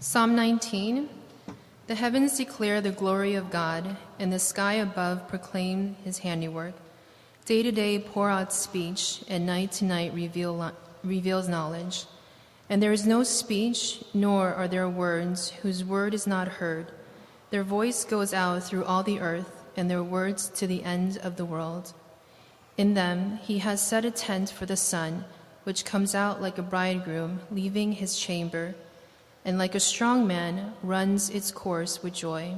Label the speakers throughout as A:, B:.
A: Psalm 19 The heavens declare the glory of God, and the sky above proclaim his handiwork. Day to day pour out speech, and night to night reveal, reveals knowledge. And there is no speech, nor are there words whose word is not heard. Their voice goes out through all the earth, and their words to the end of the world. In them he has set a tent for the sun, which comes out like a bridegroom leaving his chamber and like a strong man runs its course with joy.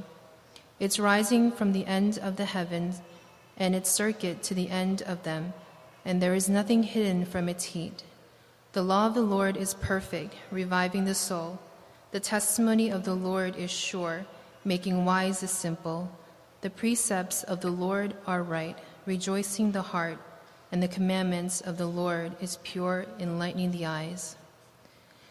A: Its rising from the end of the heavens and its circuit to the end of them, and there is nothing hidden from its heat. The law of the Lord is perfect, reviving the soul. The testimony of the Lord is sure, making wise the simple. The precepts of the Lord are right, rejoicing the heart, and the commandments of the Lord is pure, enlightening the eyes.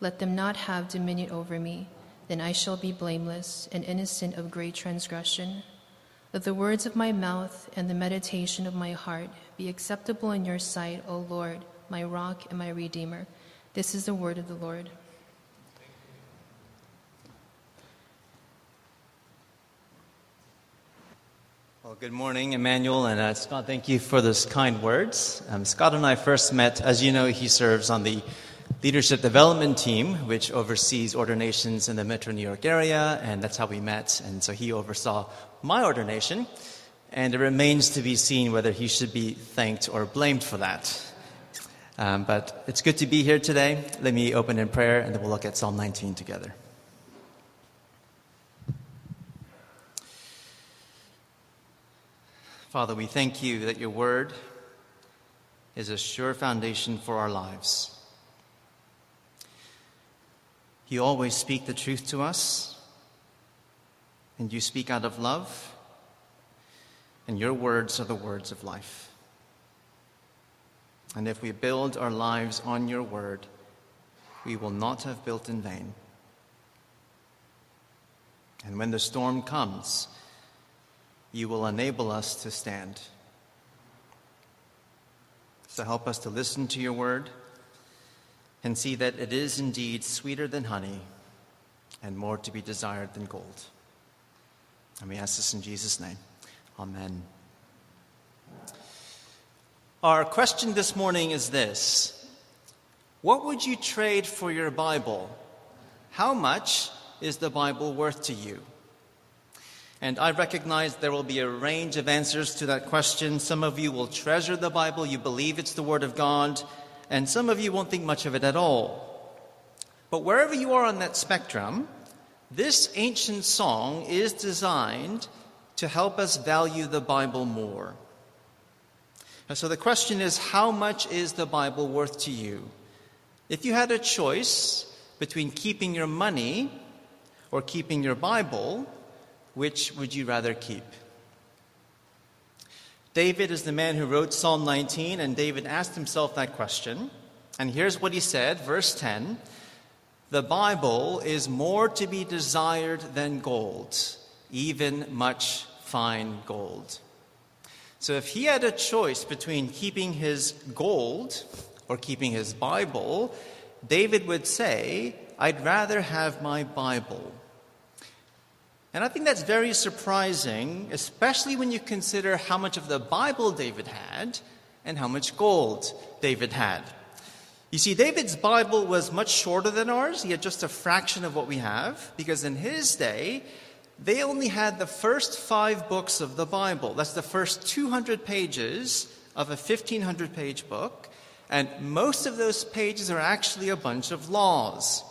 A: Let them not have dominion over me, then I shall be blameless and innocent of great transgression. Let the words of my mouth and the meditation of my heart be acceptable in your sight, O Lord, my rock and my redeemer. This is the word of the Lord.
B: Well, good morning, Emmanuel and uh, Scott. Thank you for those kind words. Um, Scott and I first met, as you know, he serves on the leadership development team, which oversees ordinations in the metro New York area, and that's how we met. And so he oversaw my ordination, and it remains to be seen whether he should be thanked or blamed for that. Um, but it's good to be here today. Let me open in prayer, and then we'll look at Psalm 19 together. Father, we thank you that your word is a sure foundation for our lives. You always speak the truth to us, and you speak out of love, and your words are the words of life. And if we build our lives on your word, we will not have built in vain. And when the storm comes, you will enable us to stand. So help us to listen to your word and see that it is indeed sweeter than honey and more to be desired than gold. And we ask this in Jesus' name. Amen. Our question this morning is this What would you trade for your Bible? How much is the Bible worth to you? And I recognize there will be a range of answers to that question. Some of you will treasure the Bible, you believe it's the Word of God and some of you won't think much of it at all. But wherever you are on that spectrum, this ancient song is designed to help us value the Bible more. And so the question is how much is the Bible worth to you? If you had a choice between keeping your money or keeping your Bible, which would you rather keep? David is the man who wrote Psalm 19, and David asked himself that question. And here's what he said, verse 10 The Bible is more to be desired than gold, even much fine gold. So if he had a choice between keeping his gold or keeping his Bible, David would say, I'd rather have my Bible. And I think that's very surprising, especially when you consider how much of the Bible David had and how much gold David had. You see, David's Bible was much shorter than ours. He had just a fraction of what we have, because in his day, they only had the first five books of the Bible. That's the first 200 pages of a 1500 page book. And most of those pages are actually a bunch of laws.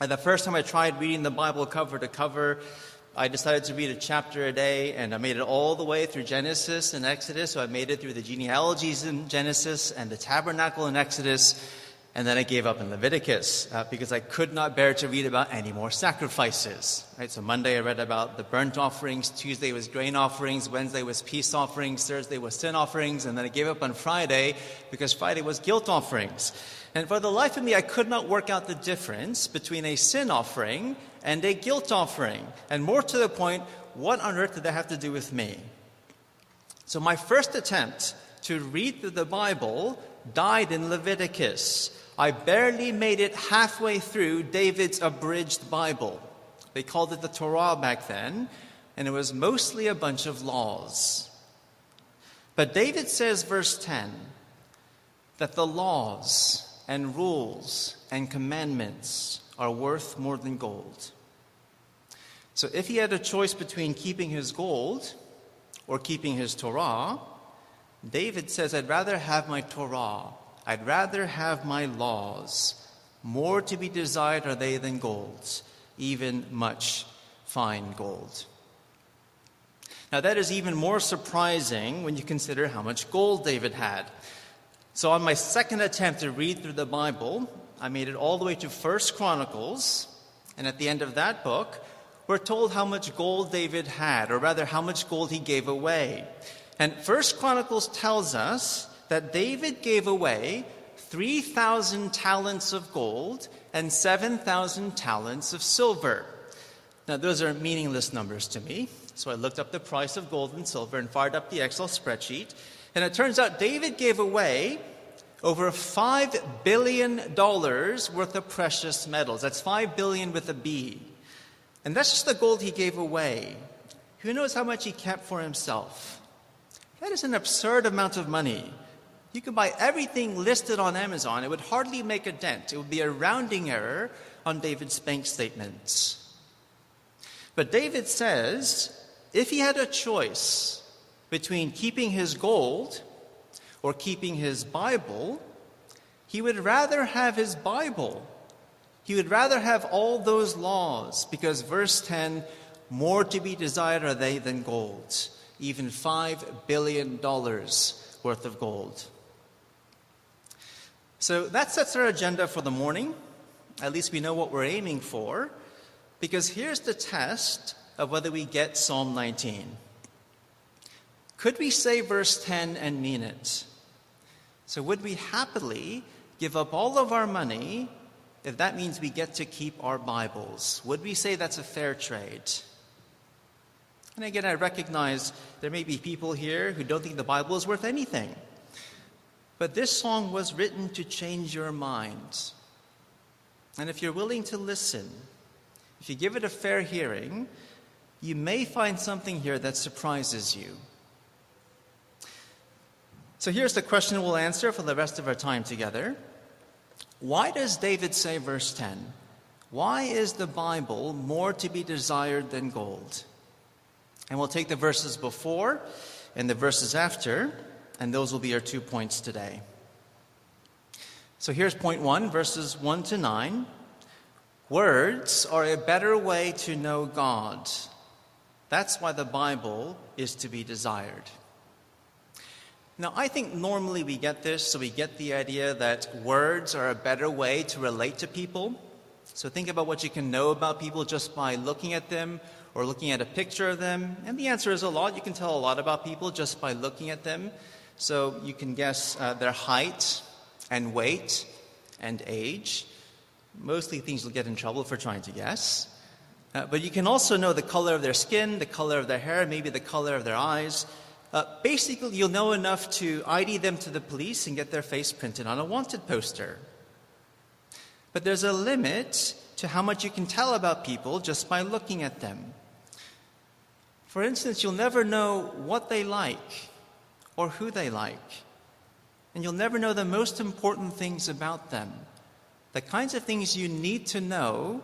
B: And the first time I tried reading the Bible cover to cover, I decided to read a chapter a day, and I made it all the way through Genesis and Exodus. So I made it through the genealogies in Genesis and the tabernacle in Exodus. And then I gave up in Leviticus uh, because I could not bear to read about any more sacrifices. Right? So Monday I read about the burnt offerings, Tuesday was grain offerings, Wednesday was peace offerings, Thursday was sin offerings, and then I gave up on Friday because Friday was guilt offerings. And for the life of me, I could not work out the difference between a sin offering and a guilt offering. And more to the point, what on earth did that have to do with me? So my first attempt to read the Bible died in Leviticus. I barely made it halfway through David's abridged Bible. They called it the Torah back then, and it was mostly a bunch of laws. But David says, verse 10, that the laws and rules and commandments are worth more than gold. So if he had a choice between keeping his gold or keeping his Torah, David says, I'd rather have my Torah, I'd rather have my laws. More to be desired are they than gold, even much fine gold. Now, that is even more surprising when you consider how much gold David had. So, on my second attempt to read through the Bible, I made it all the way to First Chronicles, and at the end of that book, we're told how much gold David had, or rather, how much gold he gave away. And First Chronicles tells us that David gave away 3,000 talents of gold and 7,000 talents of silver. Now, those are meaningless numbers to me. So I looked up the price of gold and silver and fired up the Excel spreadsheet. And it turns out David gave away over $5 billion worth of precious metals. That's 5 billion with a B. And that's just the gold he gave away. Who knows how much he kept for himself? That is an absurd amount of money. You could buy everything listed on Amazon, it would hardly make a dent. It would be a rounding error on David's bank statements. But David says if he had a choice between keeping his gold or keeping his Bible, he would rather have his Bible he would rather have all those laws because verse 10 more to be desired are they than gold, even $5 billion worth of gold. So that sets our agenda for the morning. At least we know what we're aiming for. Because here's the test of whether we get Psalm 19. Could we say verse 10 and mean it? So, would we happily give up all of our money if that means we get to keep our Bibles, would we say that's a fair trade? And again, I recognize there may be people here who don't think the Bible is worth anything. But this song was written to change your mind. And if you're willing to listen, if you give it a fair hearing, you may find something here that surprises you. So here's the question we'll answer for the rest of our time together. Why does David say, verse 10, why is the Bible more to be desired than gold? And we'll take the verses before and the verses after, and those will be our two points today. So here's point one, verses 1 to 9. Words are a better way to know God. That's why the Bible is to be desired. Now, I think normally we get this, so we get the idea that words are a better way to relate to people. So think about what you can know about people just by looking at them or looking at a picture of them. And the answer is a lot. You can tell a lot about people just by looking at them. So you can guess uh, their height and weight and age. Mostly things you'll get in trouble for trying to guess. Uh, but you can also know the color of their skin, the color of their hair, maybe the color of their eyes, uh, basically, you'll know enough to ID them to the police and get their face printed on a wanted poster. But there's a limit to how much you can tell about people just by looking at them. For instance, you'll never know what they like or who they like. And you'll never know the most important things about them. The kinds of things you need to know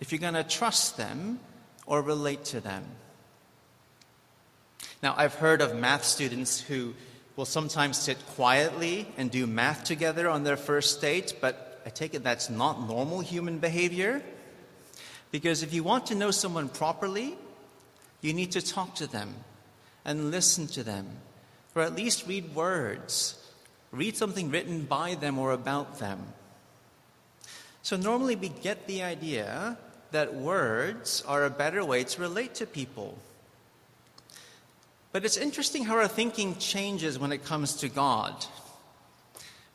B: if you're going to trust them or relate to them. Now, I've heard of math students who will sometimes sit quietly and do math together on their first date, but I take it that's not normal human behavior. Because if you want to know someone properly, you need to talk to them and listen to them, or at least read words, read something written by them or about them. So, normally we get the idea that words are a better way to relate to people. But it's interesting how our thinking changes when it comes to God.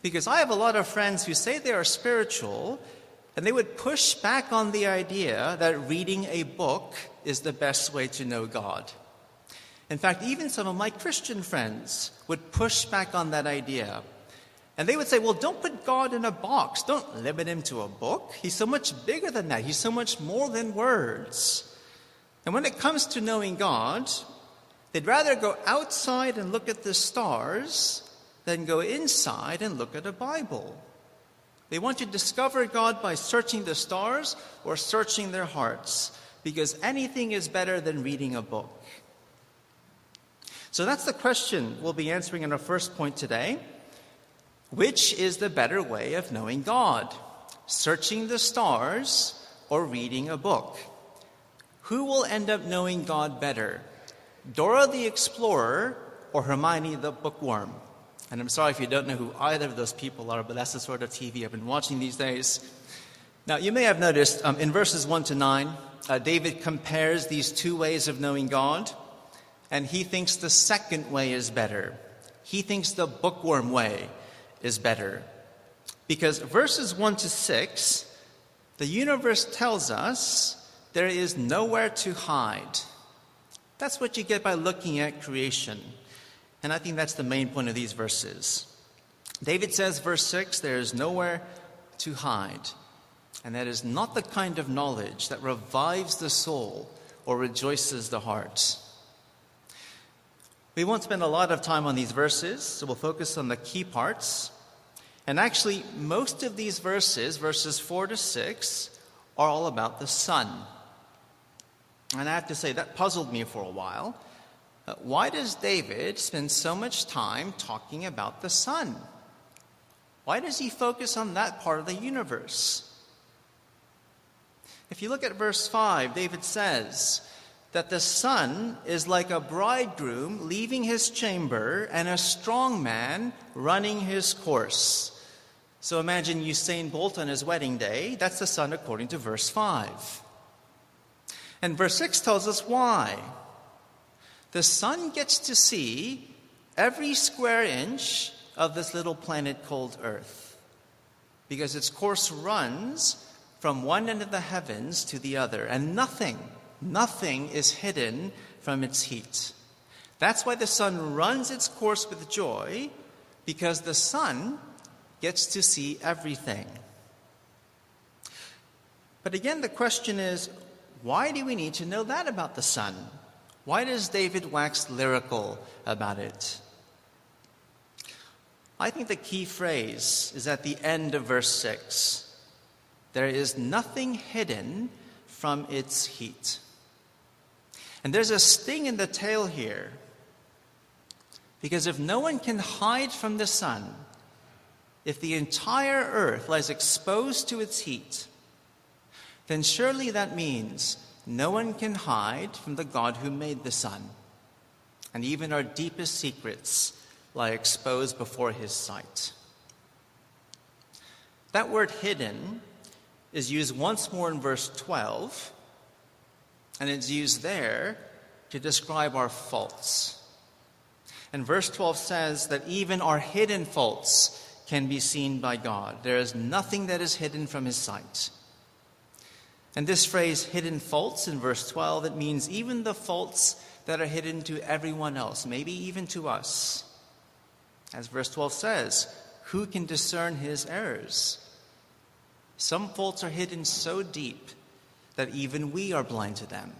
B: Because I have a lot of friends who say they are spiritual, and they would push back on the idea that reading a book is the best way to know God. In fact, even some of my Christian friends would push back on that idea. And they would say, well, don't put God in a box. Don't limit him to a book. He's so much bigger than that. He's so much more than words. And when it comes to knowing God, they'd rather go outside and look at the stars than go inside and look at a Bible. They want to discover God by searching the stars or searching their hearts, because anything is better than reading a book. So that's the question we'll be answering in our first point today. Which is the better way of knowing God? Searching the stars or reading a book? Who will end up knowing God better? Dora the Explorer or Hermione the Bookworm? And I'm sorry if you don't know who either of those people are, but that's the sort of TV I've been watching these days. Now, you may have noticed um, in verses 1 to 9, uh, David compares these two ways of knowing God, and he thinks the second way is better. He thinks the bookworm way is better. Because verses 1 to 6, the universe tells us there is nowhere to hide. That's what you get by looking at creation. And I think that's the main point of these verses. David says, verse 6, there is nowhere to hide. And that is not the kind of knowledge that revives the soul or rejoices the heart. We won't spend a lot of time on these verses, so we'll focus on the key parts. And actually, most of these verses, verses 4 to 6, are all about the sun. And I have to say, that puzzled me for a while uh, why does David spend so much time talking about the sun? Why does he focus on that part of the universe? If you look at verse 5, David says that the sun is like a bridegroom leaving his chamber and a strong man running his course. So imagine Usain Bolt on his wedding day. That's the sun according to verse 5. And verse 6 tells us why the sun gets to see every square inch of this little planet called Earth because its course runs from one end of the heavens to the other, and nothing, nothing is hidden from its heat. That's why the sun runs its course with joy, because the sun gets to see everything. But again, the question is why do we need to know that about the sun? Why does David wax lyrical about it? I think the key phrase is at the end of verse 6 there is nothing hidden from its heat. And there's a sting in the tail here. Because if no one can hide from the sun, if the entire earth lies exposed to its heat, then surely that means no one can hide from the God who made the sun, and even our deepest secrets lie exposed before his sight. That word hidden is used once more in verse 12, and it's used there to describe our faults. And verse 12 says that even our hidden faults can be seen by God. There is nothing that is hidden from his sight. And this phrase, hidden faults, in verse 12, it means even the faults that are hidden to everyone else, maybe even to us. As verse 12 says, who can discern his errors? Some faults are hidden so deep that even we are blind to them.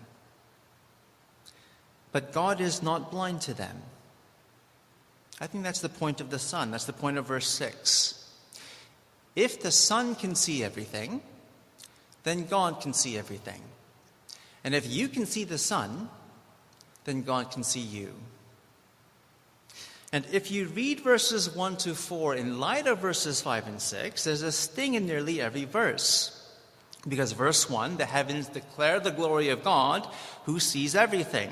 B: But God is not blind to them. I think that's the point of the sun. That's the point of verse 6. If the sun can see everything, then God can see everything. And if you can see the sun, then God can see you. And if you read verses 1 to 4 in light of verses 5 and 6, there's a sting in nearly every verse. Because verse 1, the heavens declare the glory of God who sees everything.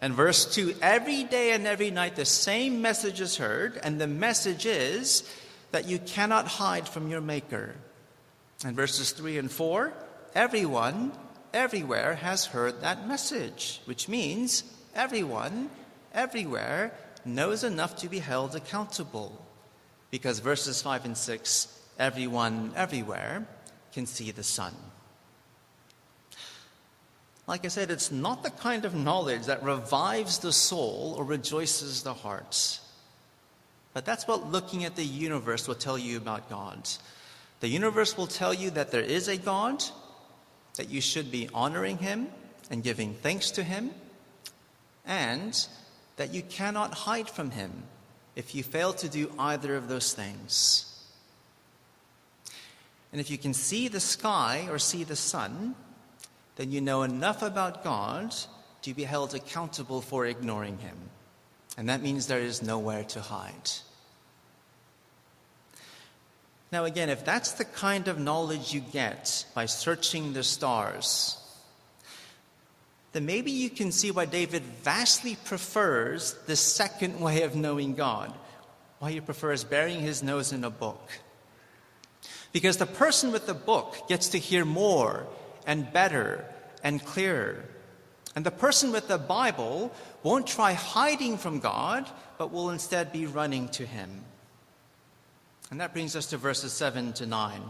B: And verse 2, every day and every night the same message is heard, and the message is that you cannot hide from your Maker. And verses 3 and 4 everyone, everywhere has heard that message, which means everyone, everywhere knows enough to be held accountable. Because verses 5 and 6 everyone, everywhere can see the sun. Like I said, it's not the kind of knowledge that revives the soul or rejoices the heart. But that's what looking at the universe will tell you about God. The universe will tell you that there is a God, that you should be honoring Him and giving thanks to Him, and that you cannot hide from Him if you fail to do either of those things. And if you can see the sky or see the sun, then you know enough about God to be held accountable for ignoring Him. And that means there is nowhere to hide. Now, again, if that's the kind of knowledge you get by searching the stars, then maybe you can see why David vastly prefers the second way of knowing God, why he prefers burying his nose in a book. Because the person with the book gets to hear more and better and clearer. And the person with the Bible won't try hiding from God, but will instead be running to Him. And that brings us to verses 7 to 9.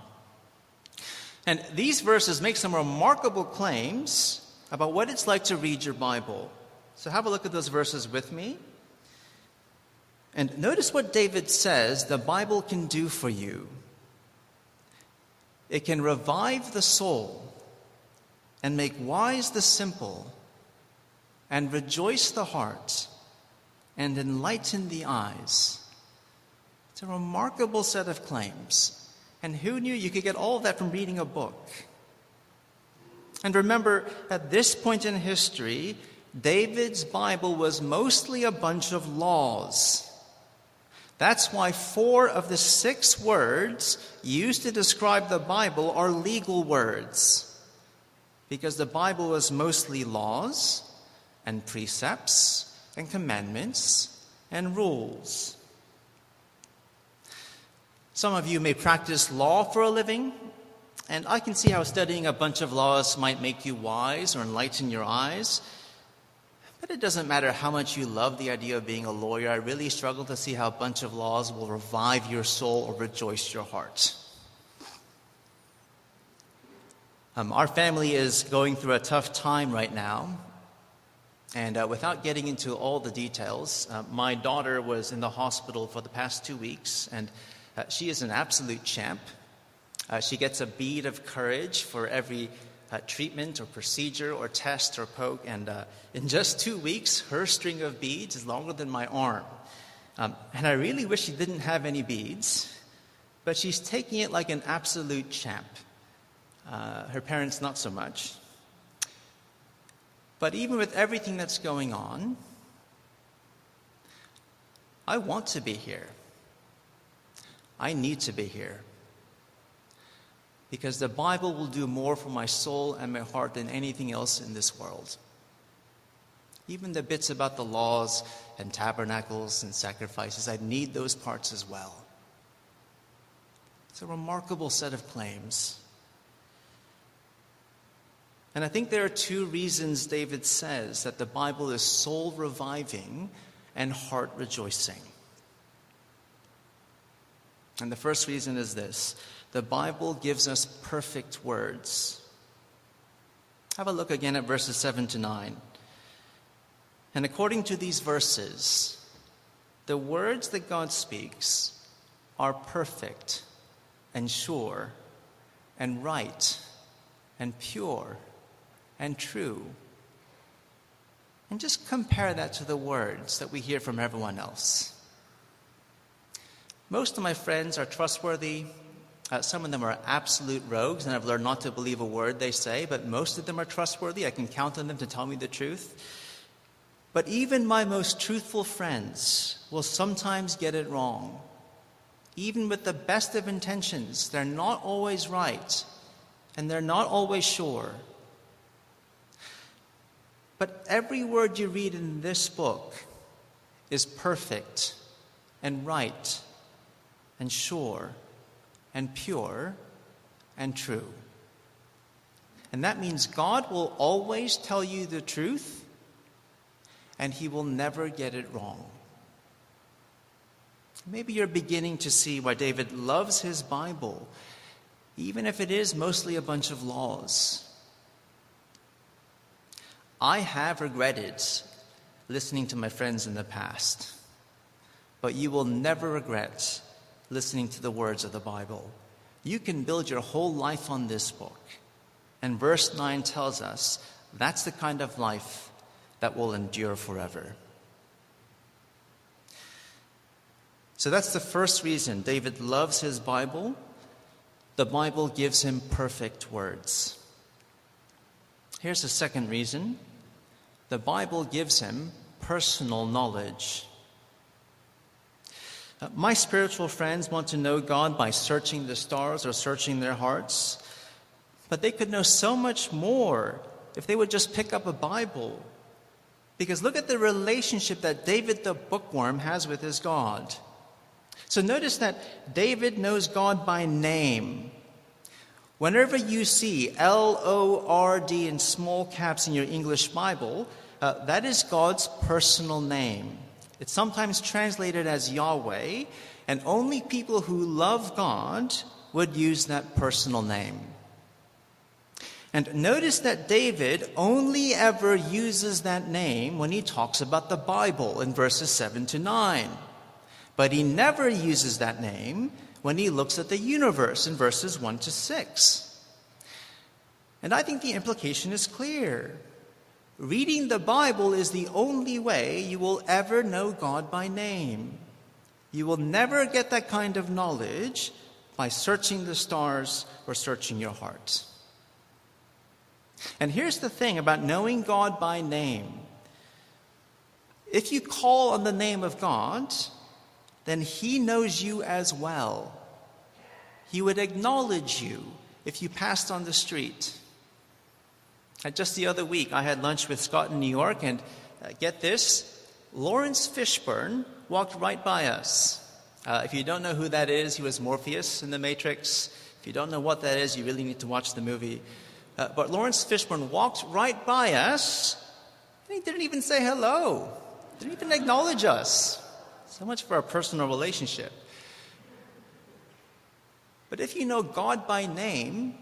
B: And these verses make some remarkable claims about what it's like to read your Bible. So have a look at those verses with me. And notice what David says the Bible can do for you. It can revive the soul and make wise the simple, and rejoice the heart, and enlighten the eyes. It's a remarkable set of claims. And who knew you could get all of that from reading a book? And remember, at this point in history, David's Bible was mostly a bunch of laws. That's why four of the six words used to describe the Bible are legal words because the Bible was mostly laws and precepts and commandments and rules. Some of you may practice law for a living, and I can see how studying a bunch of laws might make you wise or enlighten your eyes. But it doesn't matter how much you love the idea of being a lawyer, I really struggle to see how a bunch of laws will revive your soul or rejoice your heart. Um, our family is going through a tough time right now. And uh, without getting into all the details, uh, my daughter was in the hospital for the past two weeks, and uh, she is an absolute champ. Uh, she gets a bead of courage for every uh, treatment or procedure or test or poke, and uh, in just two weeks, her string of beads is longer than my arm. Um, and I really wish she didn't have any beads, but she's taking it like an absolute champ. Uh, her parents, not so much. But even with everything that's going on, I want to be here. I need to be here. Because the Bible will do more for my soul and my heart than anything else in this world. Even the bits about the laws and tabernacles and sacrifices, I need those parts as well. It's a remarkable set of claims. And I think there are two reasons David says that the Bible is soul reviving and heart rejoicing. And the first reason is this the Bible gives us perfect words. Have a look again at verses 7 to 9. And according to these verses, the words that God speaks are perfect and sure and right and pure and true. And just compare that to the words that we hear from everyone else. Most of my friends are trustworthy. Uh, some of them are absolute rogues, and I've learned not to believe a word they say, but most of them are trustworthy. I can count on them to tell me the truth. But even my most truthful friends will sometimes get it wrong. Even with the best of intentions, they're not always right, and they're not always sure. But every word you read in this book is perfect and right and sure and pure and true. And that means God will always tell you the truth, and He will never get it wrong. Maybe you're beginning to see why David loves his Bible, even if it is mostly a bunch of laws. I have regretted listening to my friends in the past, but you will never regret listening to the words of the Bible. You can build your whole life on this book. And verse 9 tells us that's the kind of life that will endure forever. So that's the first reason David loves his Bible. The Bible gives him perfect words. Here's the second reason the Bible gives him personal knowledge. My spiritual friends want to know God by searching the stars or searching their hearts, but they could know so much more if they would just pick up a Bible. Because look at the relationship that David the bookworm has with his God. So notice that David knows God by name. Whenever you see L O R D in small caps in your English Bible, uh, that is God's personal name. It's sometimes translated as Yahweh, and only people who love God would use that personal name. And notice that David only ever uses that name when he talks about the Bible in verses 7 to 9. But he never uses that name when he looks at the universe in verses 1 to 6. And I think the implication is clear. Reading the Bible is the only way you will ever know God by name. You will never get that kind of knowledge by searching the stars or searching your heart. And here's the thing about knowing God by name if you call on the name of God, then He knows you as well. He would acknowledge you if you passed on the street. Just the other week, I had lunch with Scott in New York, and uh, get this Laurence Fishburne walked right by us. Uh, if you don't know who that is, he was Morpheus in The Matrix. If you don't know what that is, you really need to watch the movie. Uh, but Laurence Fishburne walked right by us, and he didn't even say hello, didn't even acknowledge us. So much for our personal relationship. But if you know God by name,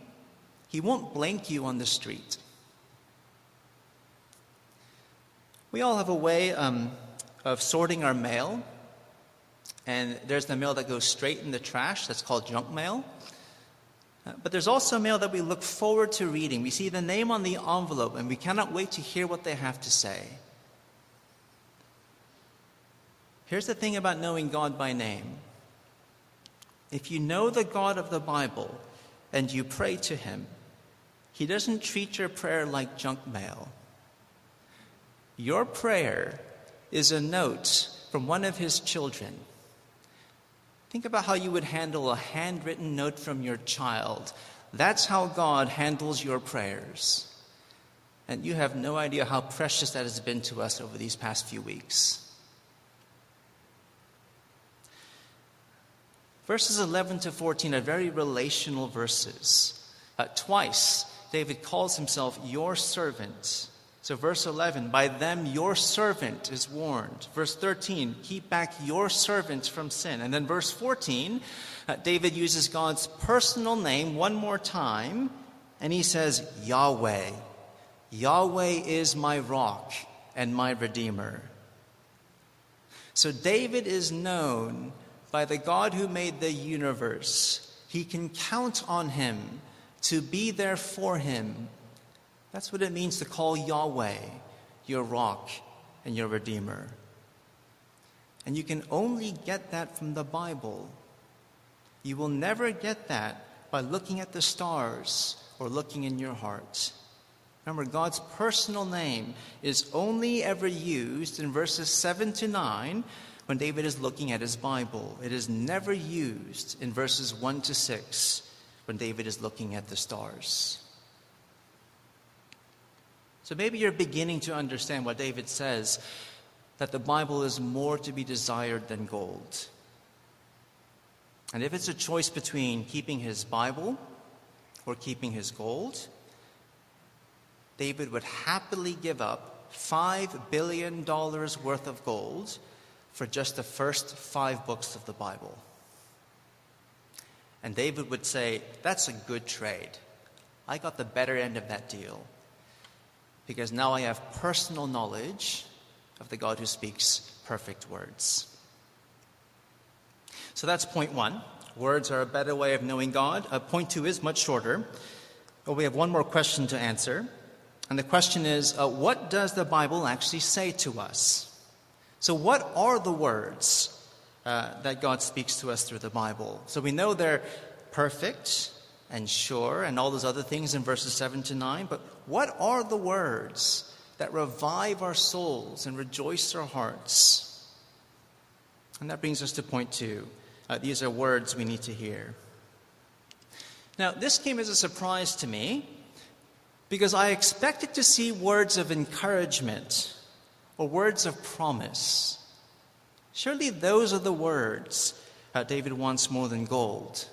B: He won't blank you on the street. We all have a way um, of sorting our mail, and there's the mail that goes straight in the trash, that's called junk mail. Uh, but there's also mail that we look forward to reading. We see the name on the envelope, and we cannot wait to hear what they have to say. Here's the thing about knowing God by name if you know the God of the Bible and you pray to Him, He doesn't treat your prayer like junk mail. Your prayer is a note from one of his children. Think about how you would handle a handwritten note from your child. That's how God handles your prayers. And you have no idea how precious that has been to us over these past few weeks. Verses 11 to 14 are very relational verses. Uh, twice, David calls himself your servant. So, verse 11, by them your servant is warned. Verse 13, keep back your servant from sin. And then verse 14, uh, David uses God's personal name one more time, and he says, Yahweh. Yahweh is my rock and my redeemer. So, David is known by the God who made the universe. He can count on him to be there for him that's what it means to call Yahweh your rock and your redeemer. And you can only get that from the Bible. You will never get that by looking at the stars or looking in your heart. Remember, God's personal name is only ever used in verses 7 to 9 when David is looking at his Bible. It is never used in verses 1 to 6 when David is looking at the stars. So maybe you're beginning to understand what David says that the Bible is more to be desired than gold. And if it's a choice between keeping his Bible or keeping his gold, David would happily give up $5 billion worth of gold for just the first five books of the Bible. And David would say, That's a good trade. I got the better end of that deal because now I have personal knowledge of the God who speaks perfect words. So that's point one. Words are a better way of knowing God. Uh, point two is much shorter, but we have one more question to answer. And the question is uh, what does the Bible actually say to us? So, what are the words uh, that God speaks to us through the Bible? So, we know they're perfect and sure and all those other things in verses 7 to 9, but what are the words that revive our souls and rejoice our hearts? And that brings us to point two. Uh, these are words we need to hear. Now, this came as a surprise to me because I expected to see words of encouragement or words of promise. Surely those are the words uh, David wants more than gold.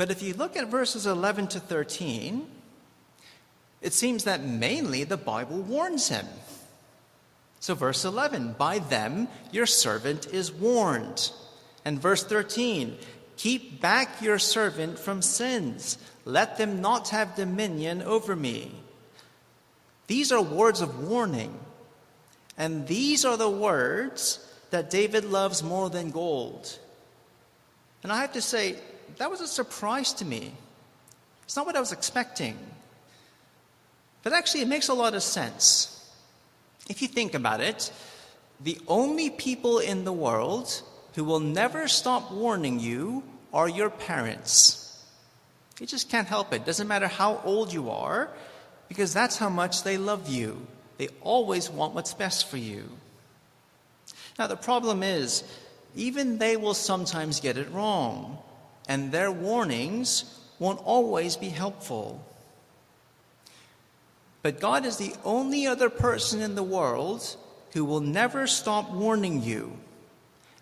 B: But if you look at verses 11 to 13, it seems that mainly the Bible warns him. So, verse 11, by them your servant is warned. And verse 13, keep back your servant from sins. Let them not have dominion over me. These are words of warning. And these are the words that David loves more than gold. And I have to say, that was a surprise to me. It's not what I was expecting. But actually, it makes a lot of sense. If you think about it, the only people in the world who will never stop warning you are your parents. You just can't help it. Doesn't matter how old you are, because that's how much they love you. They always want what's best for you. Now, the problem is, even they will sometimes get it wrong, and their warnings won't always be helpful. But God is the only other person in the world who will never stop warning you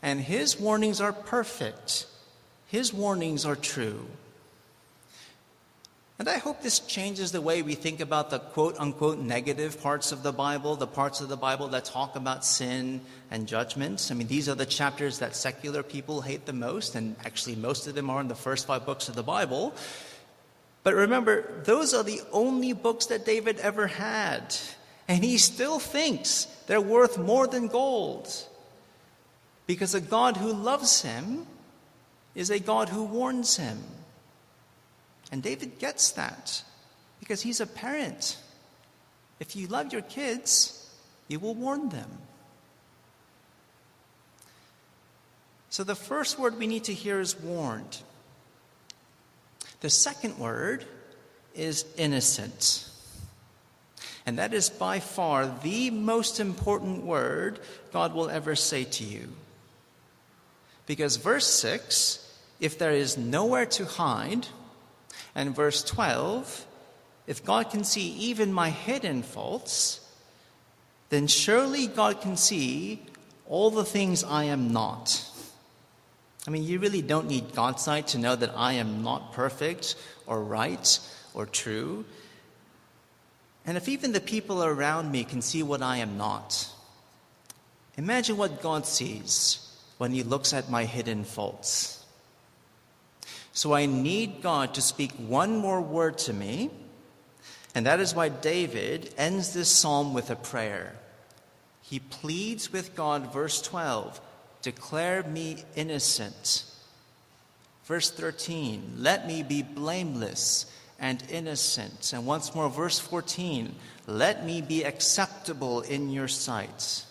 B: and his warnings are perfect. His warnings are true. And I hope this changes the way we think about the quote unquote negative parts of the Bible, the parts of the Bible that talk about sin and judgments. I mean, these are the chapters that secular people hate the most, and actually, most of them are in the first five books of the Bible. But remember, those are the only books that David ever had. And he still thinks they're worth more than gold. Because a God who loves him is a God who warns him. And David gets that because he's a parent. If you love your kids, you will warn them. So the first word we need to hear is warned. The second word is innocent. And that is by far the most important word God will ever say to you. Because verse 6, if there is nowhere to hide, and verse 12, if God can see even my hidden faults, then surely God can see all the things I am not. I mean, you really don't need God's sight to know that I am not perfect or right or true. And if even the people around me can see what I am not, imagine what God sees when he looks at my hidden faults. So I need God to speak one more word to me, and that is why David ends this psalm with a prayer. He pleads with God, verse 12, declare me innocent. Verse 13, let me be blameless and innocent. And once more, verse 14, let me be acceptable in your sight.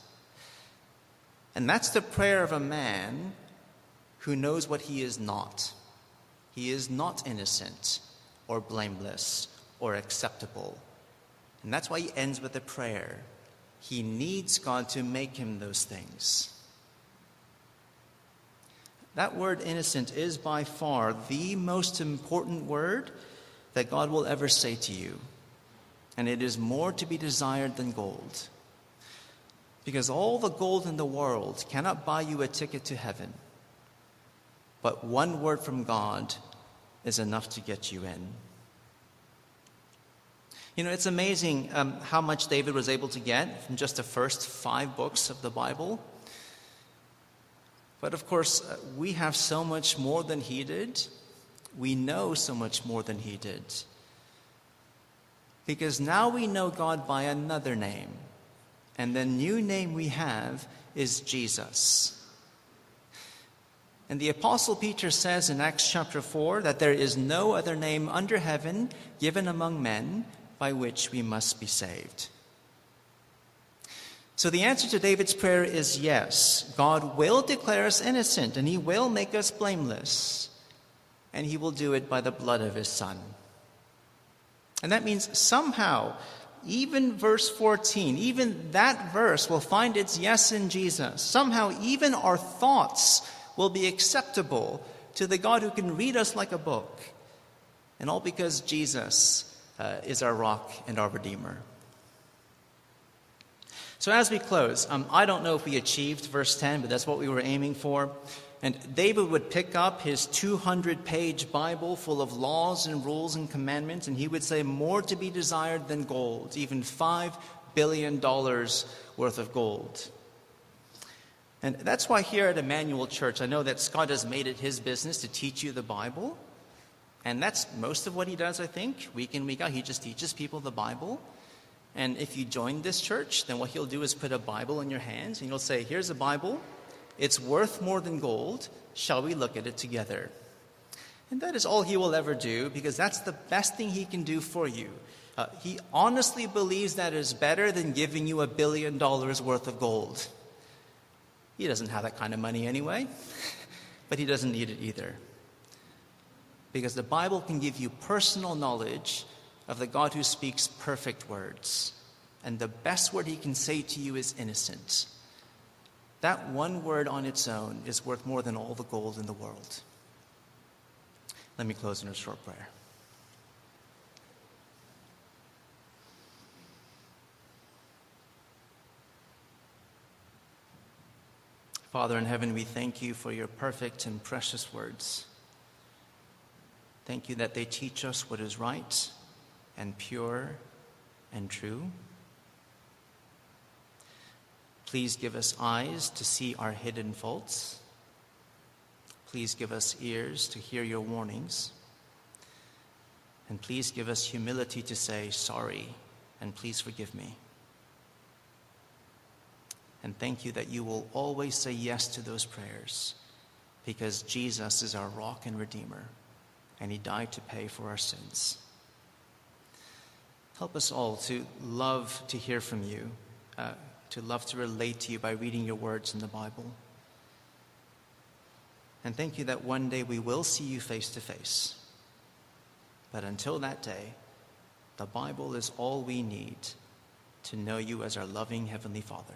B: And that's the prayer of a man who knows what he is not. He is not innocent or blameless or acceptable. And that's why he ends with a prayer. He needs God to make him those things. That word innocent is by far the most important word that God will ever say to you. And it is more to be desired than gold. Because all the gold in the world cannot buy you a ticket to heaven. But one word from God is enough to get you in. You know, it's amazing um, how much David was able to get from just the first five books of the Bible. But of course, uh, we have so much more than he did. We know so much more than he did. Because now we know God by another name. And the new name we have is Jesus. And the Apostle Peter says in Acts chapter 4 that there is no other name under heaven given among men by which we must be saved. So the answer to David's prayer is yes. God will declare us innocent and he will make us blameless. And he will do it by the blood of his son. And that means somehow, even verse 14, even that verse will find its yes in Jesus. Somehow, even our thoughts will be acceptable to the God who can read us like a book. And all because Jesus uh, is our rock and our Redeemer. So, as we close, um, I don't know if we achieved verse 10, but that's what we were aiming for. And David would pick up his 200 page Bible full of laws and rules and commandments, and he would say, More to be desired than gold, even $5 billion worth of gold. And that's why here at Emmanuel Church, I know that Scott has made it his business to teach you the Bible. And that's most of what he does, I think, week in, week out. He just teaches people the Bible. And if you join this church, then what he'll do is put a Bible in your hands and he'll say, Here's a Bible. It's worth more than gold. Shall we look at it together? And that is all he will ever do because that's the best thing he can do for you. Uh, he honestly believes that is better than giving you a billion dollars worth of gold. He doesn't have that kind of money anyway, but he doesn't need it either. Because the Bible can give you personal knowledge of the God who speaks perfect words. And the best word he can say to you is innocent. That one word on its own is worth more than all the gold in the world. Let me close in a short prayer. Father in heaven, we thank you for your perfect and precious words. Thank you that they teach us what is right and pure and true. Please give us eyes to see our hidden faults. Please give us ears to hear your warnings. And please give us humility to say sorry and please forgive me. And thank you that you will always say yes to those prayers because Jesus is our rock and redeemer and he died to pay for our sins. Help us all to love to hear from you, uh, to love to relate to you by reading your words in the Bible. And thank you that one day we will see you face to face. But until that day, the Bible is all we need to know you as our loving Heavenly Father.